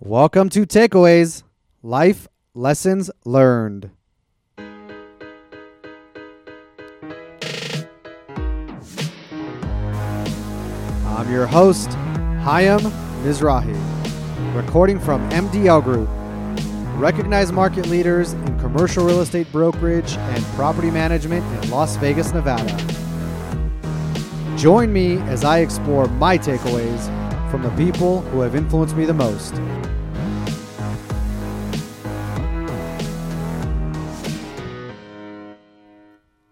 Welcome to Takeaways Life Lessons Learned. I'm your host, Hayam Mizrahi, recording from MDL Group, recognized market leaders in commercial real estate brokerage and property management in Las Vegas, Nevada. Join me as I explore my takeaways from the people who have influenced me the most.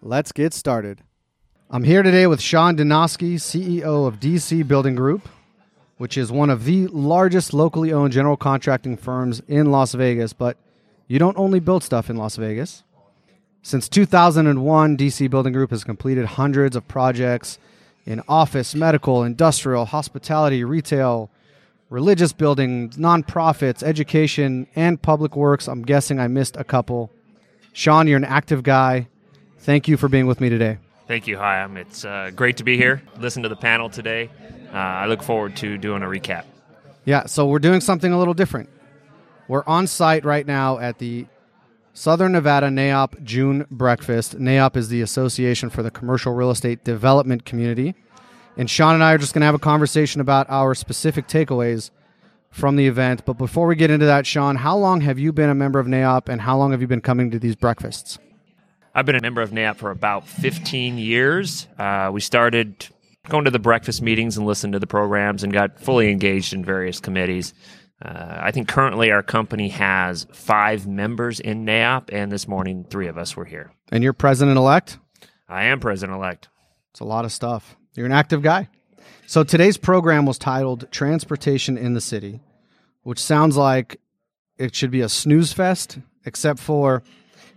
Let's get started. I'm here today with Sean Donosky, CEO of DC Building Group, which is one of the largest locally owned general contracting firms in Las Vegas. But you don't only build stuff in Las Vegas. Since 2001, DC Building Group has completed hundreds of projects in office, medical, industrial, hospitality, retail, religious buildings, nonprofits, education, and public works. I'm guessing I missed a couple. Sean, you're an active guy. Thank you for being with me today. Thank you, Hayam. It's uh, great to be here. Listen to the panel today. Uh, I look forward to doing a recap. Yeah, so we're doing something a little different. We're on site right now at the Southern Nevada NAIOP June Breakfast. NAIOP is the Association for the Commercial Real Estate Development Community. And Sean and I are just going to have a conversation about our specific takeaways from the event. But before we get into that, Sean, how long have you been a member of NAIOP and how long have you been coming to these breakfasts? I've been a member of NAIOP for about 15 years. Uh, we started going to the breakfast meetings and listened to the programs and got fully engaged in various committees. Uh, I think currently our company has five members in NAIOP, and this morning three of us were here. And you're president elect? I am president elect. It's a lot of stuff. You're an active guy. So today's program was titled Transportation in the City, which sounds like it should be a snooze fest, except for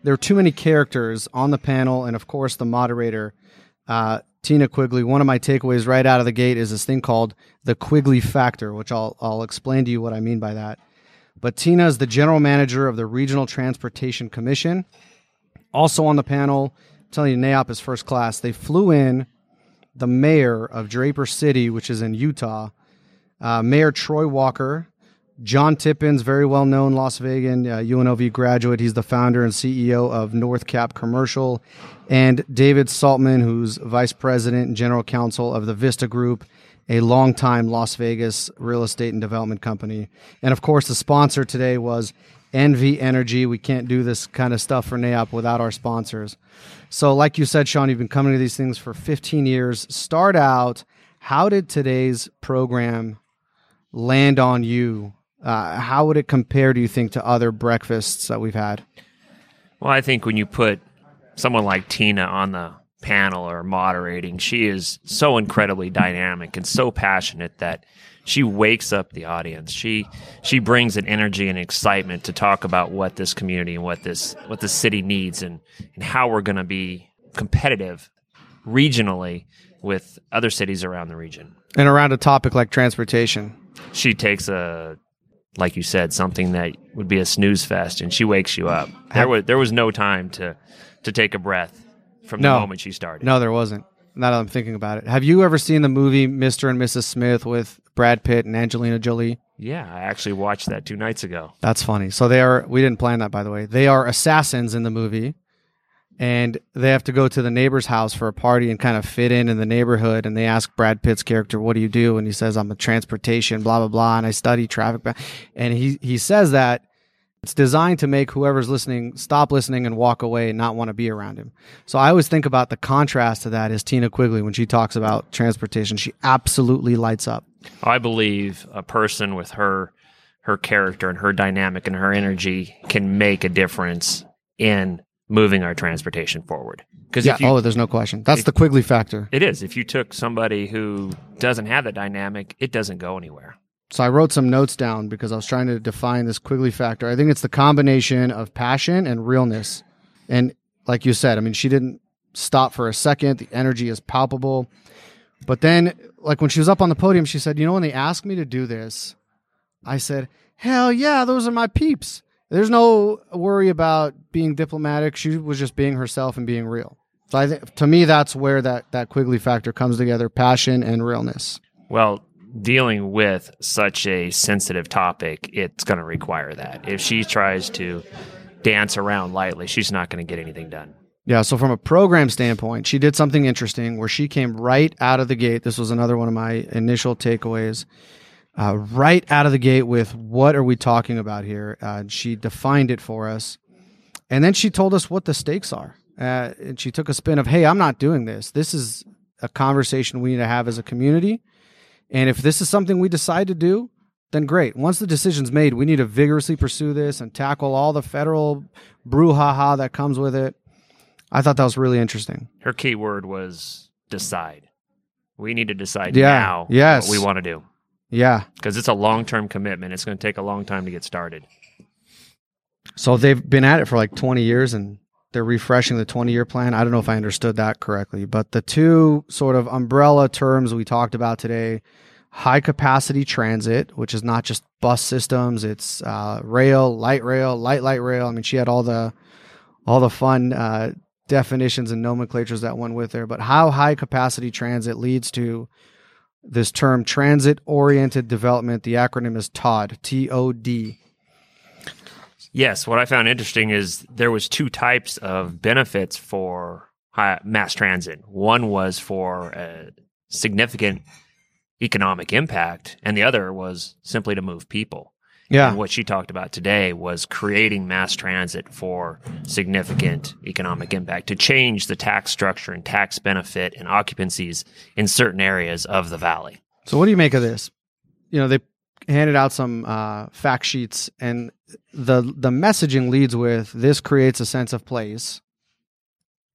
there are too many characters on the panel, and of course, the moderator, uh, Tina Quigley. One of my takeaways right out of the gate is this thing called the Quigley Factor, which I'll, I'll explain to you what I mean by that. But Tina is the general manager of the Regional Transportation Commission. Also on the panel, I'm telling you, NAIOP is first class. They flew in the mayor of Draper City, which is in Utah, uh, Mayor Troy Walker, John Tippins, very well known Las Vegas uh, UNLV graduate. He's the founder and CEO of NorthCap Commercial. And David Saltman, who's vice president and general counsel of the Vista Group, a longtime Las Vegas real estate and development company. And of course, the sponsor today was NV Energy. We can't do this kind of stuff for NAIOP without our sponsors. So, like you said, Sean, you've been coming to these things for 15 years. Start out, how did today's program land on you uh, how would it compare, do you think, to other breakfasts that we've had? Well, I think when you put someone like Tina on the panel or moderating, she is so incredibly dynamic and so passionate that she wakes up the audience. She she brings an energy and excitement to talk about what this community and what this what the city needs and and how we're going to be competitive regionally with other cities around the region. And around a topic like transportation. She takes a like you said, something that would be a snooze fest, and she wakes you up. There was there was no time to to take a breath from the No. moment she started. No, there wasn't. Now that I'm thinking about it. Have you ever seen the movie Mr. and Mrs. Smith with Brad Pitt and Angelina Jolie? Yeah, I actually watched that two nights ago. That's funny. So they are, we didn't plan that, by the way. They are assassins in the movie, and they have to go to the neighbor's house for a party and kind of fit in in the neighborhood. And they ask Brad Pitt's character, What do you do? And he says, I'm a transportation, blah, blah, blah. And I study traffic. And he, he says that it's designed to make whoever's listening stop listening and walk away and not want to be around him. So I always think about the contrast to that is Tina Quigley when she talks about transportation. She absolutely lights up. I believe a person with her her character and her dynamic and her energy can make a difference in moving our transportation forward. Because Yeah. you, oh, there's no question. That's the Quigley factor. it is. If you took somebody who doesn't have that dynamic, it doesn't go anywhere. So I wrote some notes down because I was trying to define this Quigley factor. I think it's the combination of passion and realness. And like you said, I mean, she didn't stop for a second. The energy is palpable. But then, like when she was up on the podium, she said, You know, when they asked me to do this, I said, Hell yeah, those are my peeps. There's no worry about being diplomatic. She was just being herself and being real. So I think to me, that's where that, that Quigley factor comes together passion and realness. Well, dealing with such a sensitive topic, it's going to require that. If she tries to dance around lightly, she's not going to get anything done. Yeah, so from a program standpoint, she did something interesting where she came right out of the gate. This was another one of my initial takeaways. Uh, right out of the gate with what are we talking about here? Uh, she defined it for us, and then she told us what the stakes are. Uh, and she took a spin of, "Hey, I'm not doing this. This is a conversation we need to have as a community, and if this is something we decide to do, then great. Once the decision's made, we need to vigorously pursue this and tackle all the federal brouhaha that comes with it." I thought that was really interesting. Her key word was decide. We need to decide Yeah, now yes. what we want to do Yeah. because it's a long term commitment. It's going to take a long time to get started. So they've been at it for like 20 years and they're refreshing the 20 year plan. I don't know if I understood that correctly, but the two sort of umbrella terms we talked about today high capacity transit, which is not just bus systems, it's uh, rail, light rail, light, light rail. I mean, she had all the all the fun uh, definitions and nomenclatures that went with there, but how high capacity transit leads to this term transit oriented development. The acronym is TOD, T O D. Yes, what I found interesting is there was two types of benefits for high, mass transit. One was for a significant economic impact, and the other was simply to move people. Yeah. And what she talked about today was creating mass transit for significant economic impact to change the tax structure and tax benefit and occupancies in certain areas of the valley. So what do you make of this? You know, they handed out some uh, fact sheets, and the the messaging leads with this creates a sense of place,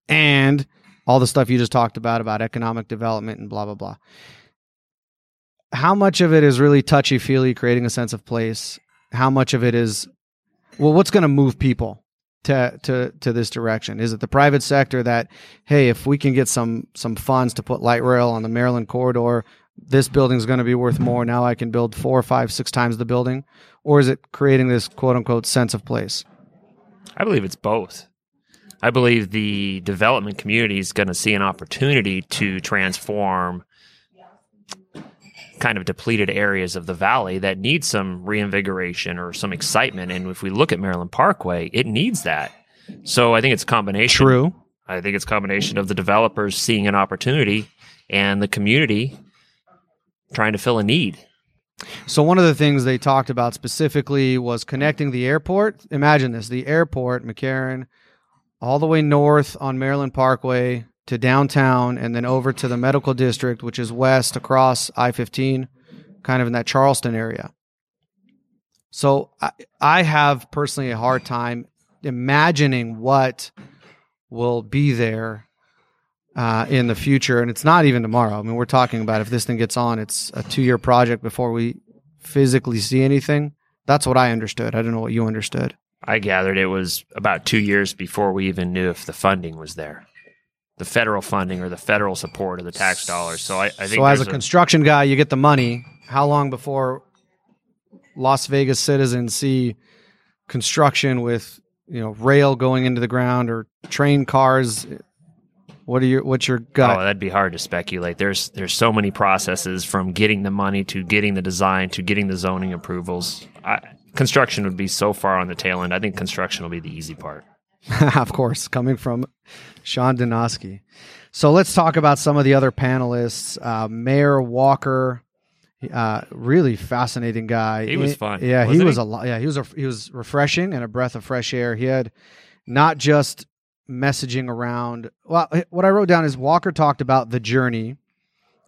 and all the stuff you just talked about about economic development and blah blah blah. How much of it is really touchy feely, creating a sense of place? How much of it is, well, what's going to move people to to to this direction? Is it the private sector that, hey, if we can get some some funds to put light rail on the Maryland corridor, this building's going to be worth more. Now I can build four, five, six times the building, or is it creating this quote unquote sense of place? I believe it's both. I believe the development community is going to see an opportunity to transform kind of depleted areas of the valley that need some reinvigoration or some excitement. And if we look at Maryland Parkway, it needs that. So I think it's a combination. True. I think it's a combination of the developers seeing an opportunity and the community trying to fill a need. So one of the things they talked about specifically was connecting the airport. Imagine this: the airport, McCarran, all the way north on Maryland Parkway to downtown, and then over to the medical district, which is west across I-15, kind of in that Charleston area. So I, I have personally a hard time imagining what will be there uh, in the future, and it's not even tomorrow. I mean, we're talking about if this thing gets on, it's a two-year project before we physically see anything. That's what I understood. I don't know what you understood. I gathered it was about two years before we even knew if the funding was there, the federal funding or the federal support or the tax dollars. So I, I think so. As a there's construction guy, you get the money. How long before Las Vegas citizens see construction with you know rail going into the ground or train cars? What are your what's your gut? Oh, that'd be hard to speculate. There's there's so many processes from getting the money to getting the design to getting the zoning approvals. I, construction would be so far on the tail end. I think construction will be the easy part. of course, coming from Sean Donosky. So let's talk about some of the other panelists. Uh, Mayor Walker, uh, really fascinating guy. He was fun, Yeah, he wasn't he? a lot. Yeah, he was a, he was refreshing and a breath of fresh air. He had not just messaging around. Well, what I wrote down is Walker talked about the journey.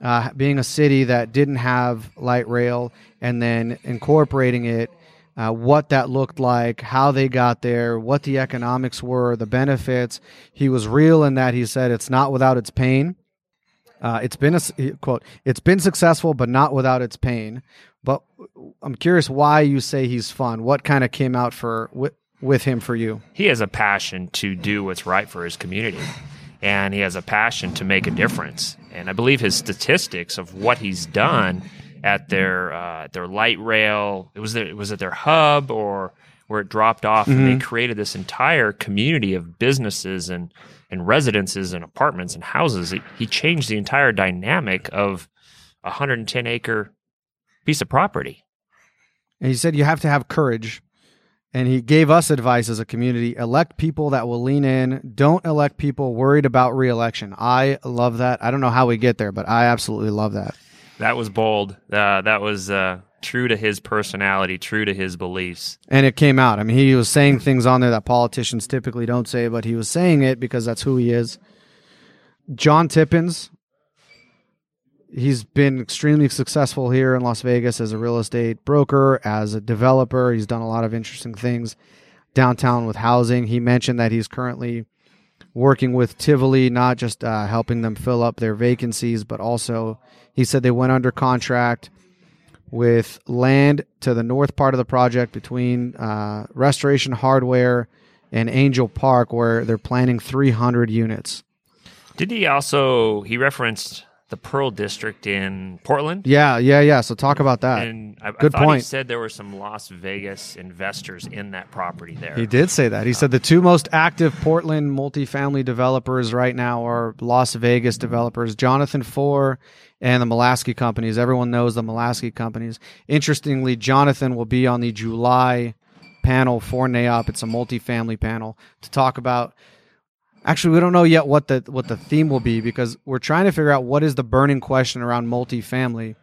Uh, being a city that didn't have light rail and then incorporating it uh, what that looked like, how they got there, what the economics were, the benefits. He was real in that he said it's not without its pain. Uh, it's been a quote. It's been successful, but not without its pain. But I'm curious why you say he's fun. What kind of came out for with, with him for you? He has a passion to do what's right for his community, and he has a passion to make a difference. And I believe his statistics of what he's done at their uh, their light rail it was there, it was at their hub or where it dropped off, and they created this entire community of businesses and and residences and apartments and houses. He, he changed the entire dynamic of a 110 acre piece of property. And he said you have to have courage. And he gave us advice as a community elect people that will lean in. Don't elect people worried about reelection. I love that. I don't know how we get there, but I absolutely love that. That was bold. Uh, that was uh, true to his personality, true to his beliefs. And it came out. I mean, he was saying things on there that politicians typically don't say, but he was saying it because that's who he is. John Tippins, he's been extremely successful here in Las Vegas as a real estate broker, as a developer. He's done a lot of interesting things downtown with housing. He mentioned that he's currently working with Tivoli, not just uh, helping them fill up their vacancies, but also he said they went under contract with land to the north part of the project between uh, Restoration Hardware and Angel Park, where they're planning 300 units. Did he also he referenced the Pearl District in Portland? Yeah, yeah, yeah. So talk about that. And I, Good I thought he point. said there were some Las Vegas investors in that property there. He did say that. He said the two most active Portland multifamily developers right now are Las Vegas developers, Jonathan Fore and the Molasky companies. Everyone knows the Molasky companies. Interestingly, Jonathan will be on the July panel for NAIOP. It's a multifamily panel to talk about Actually, we don't know yet what the what the theme will be because we're trying to figure out what is the burning question around multifamily.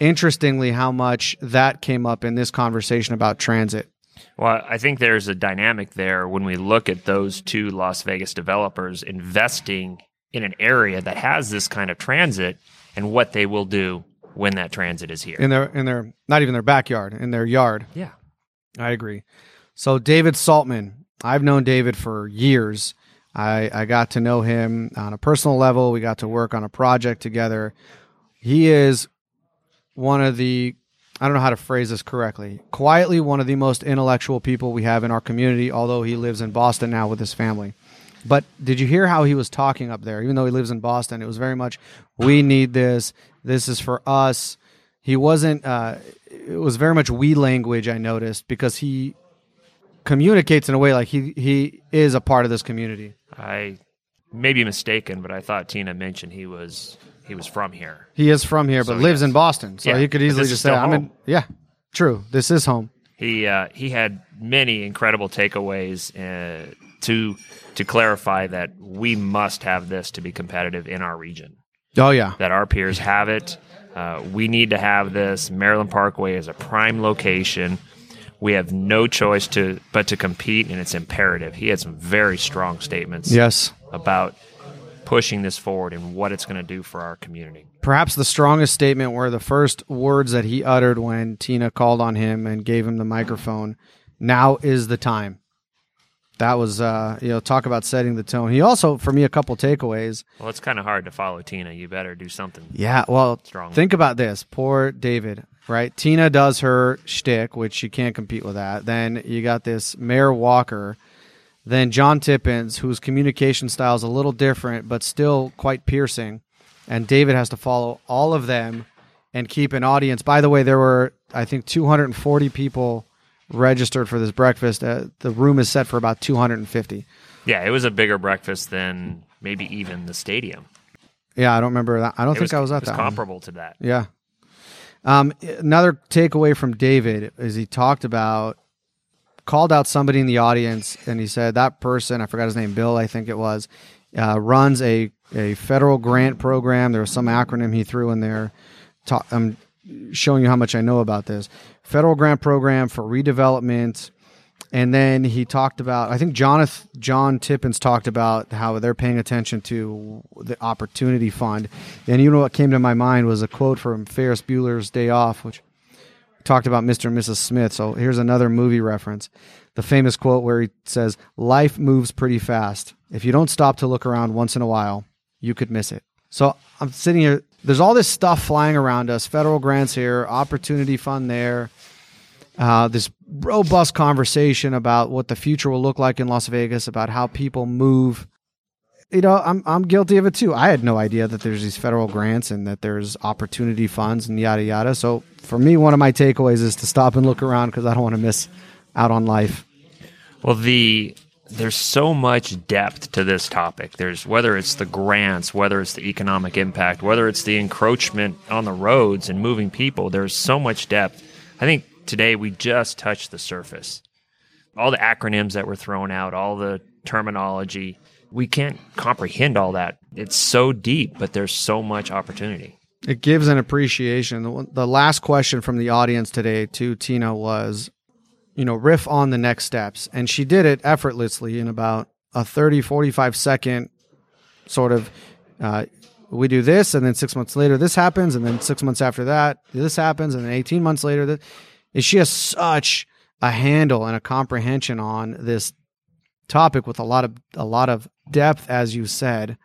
Interestingly, how much that came up in this conversation about transit. Well, I think there's a dynamic there when we look at those two Las Vegas developers investing in an area that has this kind of transit and what they will do when that transit is here. in their in their not even their backyard in their yard yeah. i agree so david saltman i've known david for years i i got to know him on a personal level we got to work on a project together he is one of the i don't know how to phrase this correctly quietly one of the most intellectual people we have in our community although he lives in boston now with his family but did you hear how he was talking up there? Even though he lives in Boston, it was very much, we need this. This is for us. He wasn't, uh, it was very much we language, I noticed, because he communicates in a way like he, he is a part of this community. I may be mistaken, but I thought Tina mentioned he was he was from here. He is from here, but So, lives yes. in Boston. So Yeah, he could easily just say, I'm in, yeah, true. This is home. He uh, he had many incredible takeaways uh, to to clarify that we must have this to be competitive in our region. Oh, yeah. That our peers have it. Uh, we need to have this. Maryland Parkway is a prime location. We have no choice to but to compete, and it's imperative. He had some very strong statements Yes. about pushing this forward and what it's going to do for our community. perhaps the strongest statement were the first words that he uttered when Tina called on him and gave him the microphone. Now is the time. That was, uh, you know, talk about setting the tone. He also, for me, a couple takeaways. Well, it's kind of hard to follow Tina. You better do something. Yeah, well, Strong. think about this. Poor David, right? Tina does her shtick, which she can't compete with that. Then you got this Mayor Walker. Then John Tippins, whose communication style is a little different, but still quite piercing. And David has to follow all of them and keep an audience. By the way, there were, I think, 240 people registered for this breakfast. Uh, the room is set for about 250. Yeah, it was a bigger breakfast than maybe even the stadium. Yeah, I don't remember that. I don't It think I was it at that. one. comparable to that. Yeah. Um, another takeaway from David is he talked about called out somebody in the audience and he said that person I forgot his name Bill I think it was uh, runs a a federal grant program. There was some acronym he threw in there. Ta- I'm showing you how much I know about this federal grant program for redevelopment. And then he talked about, I think Jonathan, John Tippins talked about how they're paying attention to the Opportunity Fund. And you know what came to my mind was a quote from Ferris Bueller's Day Off, which talked about Mr. and Mrs. Smith. So here's another movie reference. The famous quote where he says, Life moves pretty fast. If you don't stop to look around once in a while, you could miss it. So I'm sitting here, there's all this stuff flying around us federal grants here, Opportunity Fund there uh, this robust conversation about what the future will look like in Las Vegas, about how people move. You know, I'm I'm guilty of it too. I had no idea that there's these federal grants and that there's opportunity funds and yada yada. So for me, one of my takeaways is to stop and look around because I don't want to miss out on life. Well, the there's so much depth to this topic. There's whether it's the grants, whether it's the economic impact, whether it's the encroachment on the roads and moving people. There's so much depth. I think today we just touched the surface. All the acronyms that were thrown out, all the terminology, we can't comprehend all that. It's so deep, but there's so much opportunity. It gives an appreciation. The, last question from the audience today to Tina was you know, riff on the next steps. And she did it effortlessly in about a 30, 45 second sort of, uh, we do this, and then six months later, this happens, and then six months after that, this happens, and then 18 months later, this, is she has such a handle and a comprehension on this topic with a lot of a lot of depth, as you said.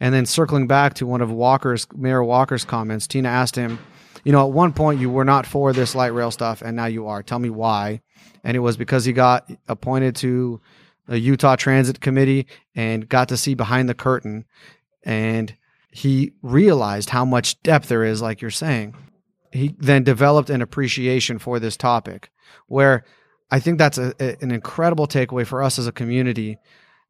And then circling back to one of Walker's Mayor Walker's comments, Tina asked him, you know, at one point you were not for this light rail stuff, and now you are. Tell me why and it was because he got appointed to the Utah Transit Committee and got to see behind the curtain, and he realized how much depth there is, like you're saying. He then developed an appreciation for this topic, where I think that's a, a, an incredible takeaway for us as a community,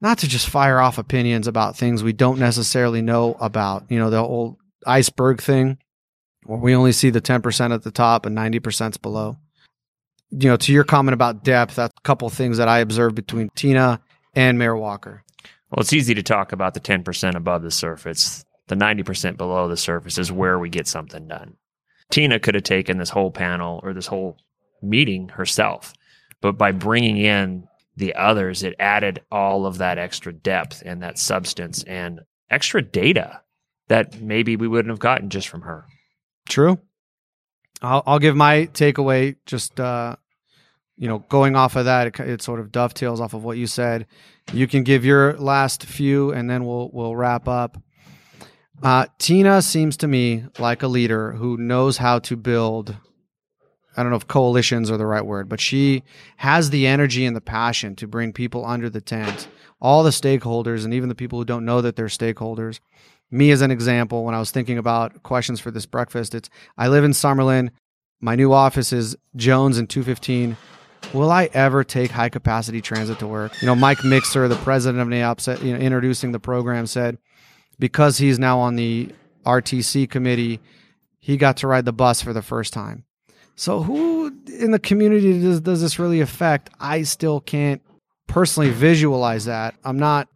not to just fire off opinions about things we don't necessarily know about. You know, the old iceberg thing, where we only see the 10% at the top and 90% below you know, to your comment about depth, that's a couple things that I observed between Tina and Mayor Walker. Well, it's easy to talk about the 10% above the surface. The 90% below the surface is where we get something done. Tina could have taken this whole panel or this whole meeting herself, but by bringing in the others, it added all of that extra depth and that substance and extra data that maybe we wouldn't have gotten just from her. True. I'll, I'll give my takeaway just uh, you know, going off of that, it, it, sort of dovetails off of what you said. You can give your last few, and then we'll we'll wrap up. Uh, Tina seems to me like a leader who knows how to build. I don't know if coalitions are the right word, but she has the energy and the passion to bring people under the tent, all the stakeholders, and even the people who don't know that they're stakeholders. Me, as an example, when I was thinking about questions for this breakfast, it's I live in Summerlin. My new office is Jones and 215 Will I ever take high capacity transit to work? You know, Mike Mixer, the president of said, you know, introducing the program, said because he's now on the RTC committee, he got to ride the bus for the first time. So, who in the community does, does this really affect? I still can't personally visualize that. I'm not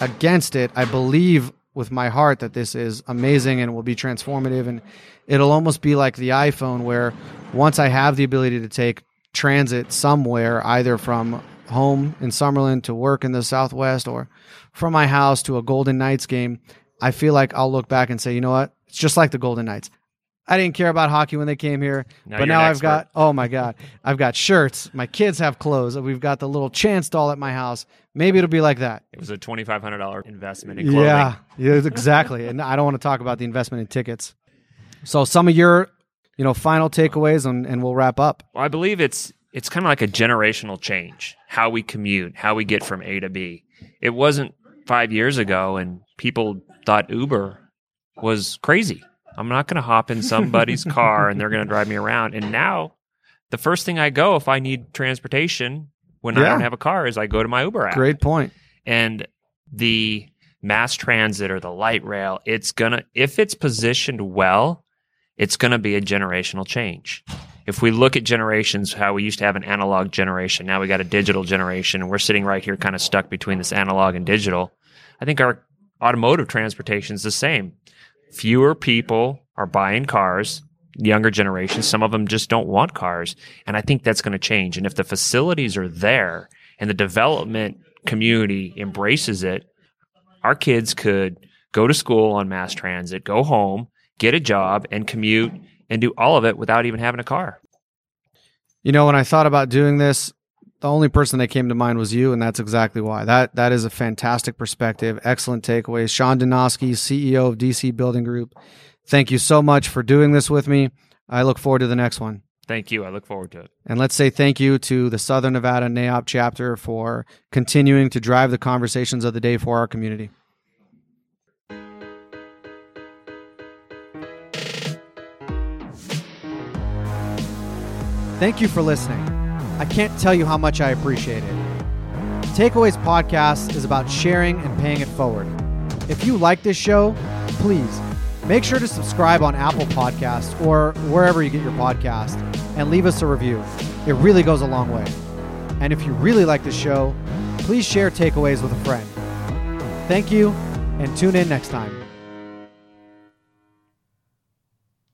against it. I believe with my heart that this is amazing and will be transformative. And it'll almost be like the iPhone, where once I have the ability to take transit somewhere, either from home in Summerlin to work in the Southwest or from my house to a Golden Knights game, I feel like I'll look back and say, you know what? It's just like the Golden Knights. I didn't care about hockey when they came here, now but now I've got oh my god, I've got shirts. My kids have clothes. We've got the little chance doll at my house. Maybe it'll be like that. It was a twenty five hundred dollar investment in clothing. Yeah, yeah, exactly. and I don't want to talk about the investment in tickets. So some of your you know, final takeaways and, and we'll wrap up. Well, I believe it's it's kind of like a generational change, how we commute, how we get from A to B. It wasn't five years ago and people thought Uber was crazy. I'm not going to hop in somebody's car and they're going to drive me around. And now the first thing I go if I need transportation when yeah. I don't have a car is I go to my Uber app. Great point. And the mass transit or the light rail, it's going to, if it's positioned well, it's going to be a generational change. If we look at generations, how we used to have an analog generation, now we got a digital generation, and we're sitting right here kind of stuck between this analog and digital. I think our automotive transportation is the same. Fewer people are buying cars, younger generations, some of them just don't want cars. And I think that's going to change. And if the facilities are there and the development community embraces it, our kids could go to school on mass transit, go home, get a job and commute and do all of it without even having a car. You know, when I thought about doing this, the only person that came to mind was you, and that's exactly why. That that is a fantastic perspective, excellent takeaways. Sean Donosky, CEO of DC Building Group. Thank you so much for doing this with me. I look forward to the next one. Thank you. I look forward to it. And let's say thank you to the Southern Nevada NAIOP chapter for continuing to drive the conversations of the day for our community. Thank you for listening. I can't tell you how much I appreciate it. Takeaways podcast is about sharing and paying it forward. If you like this show, please make sure to subscribe on Apple Podcasts or wherever you get your podcast and leave us a review. It really goes a long way. And if you really like the show, please share takeaways with a friend. Thank you and tune in next time.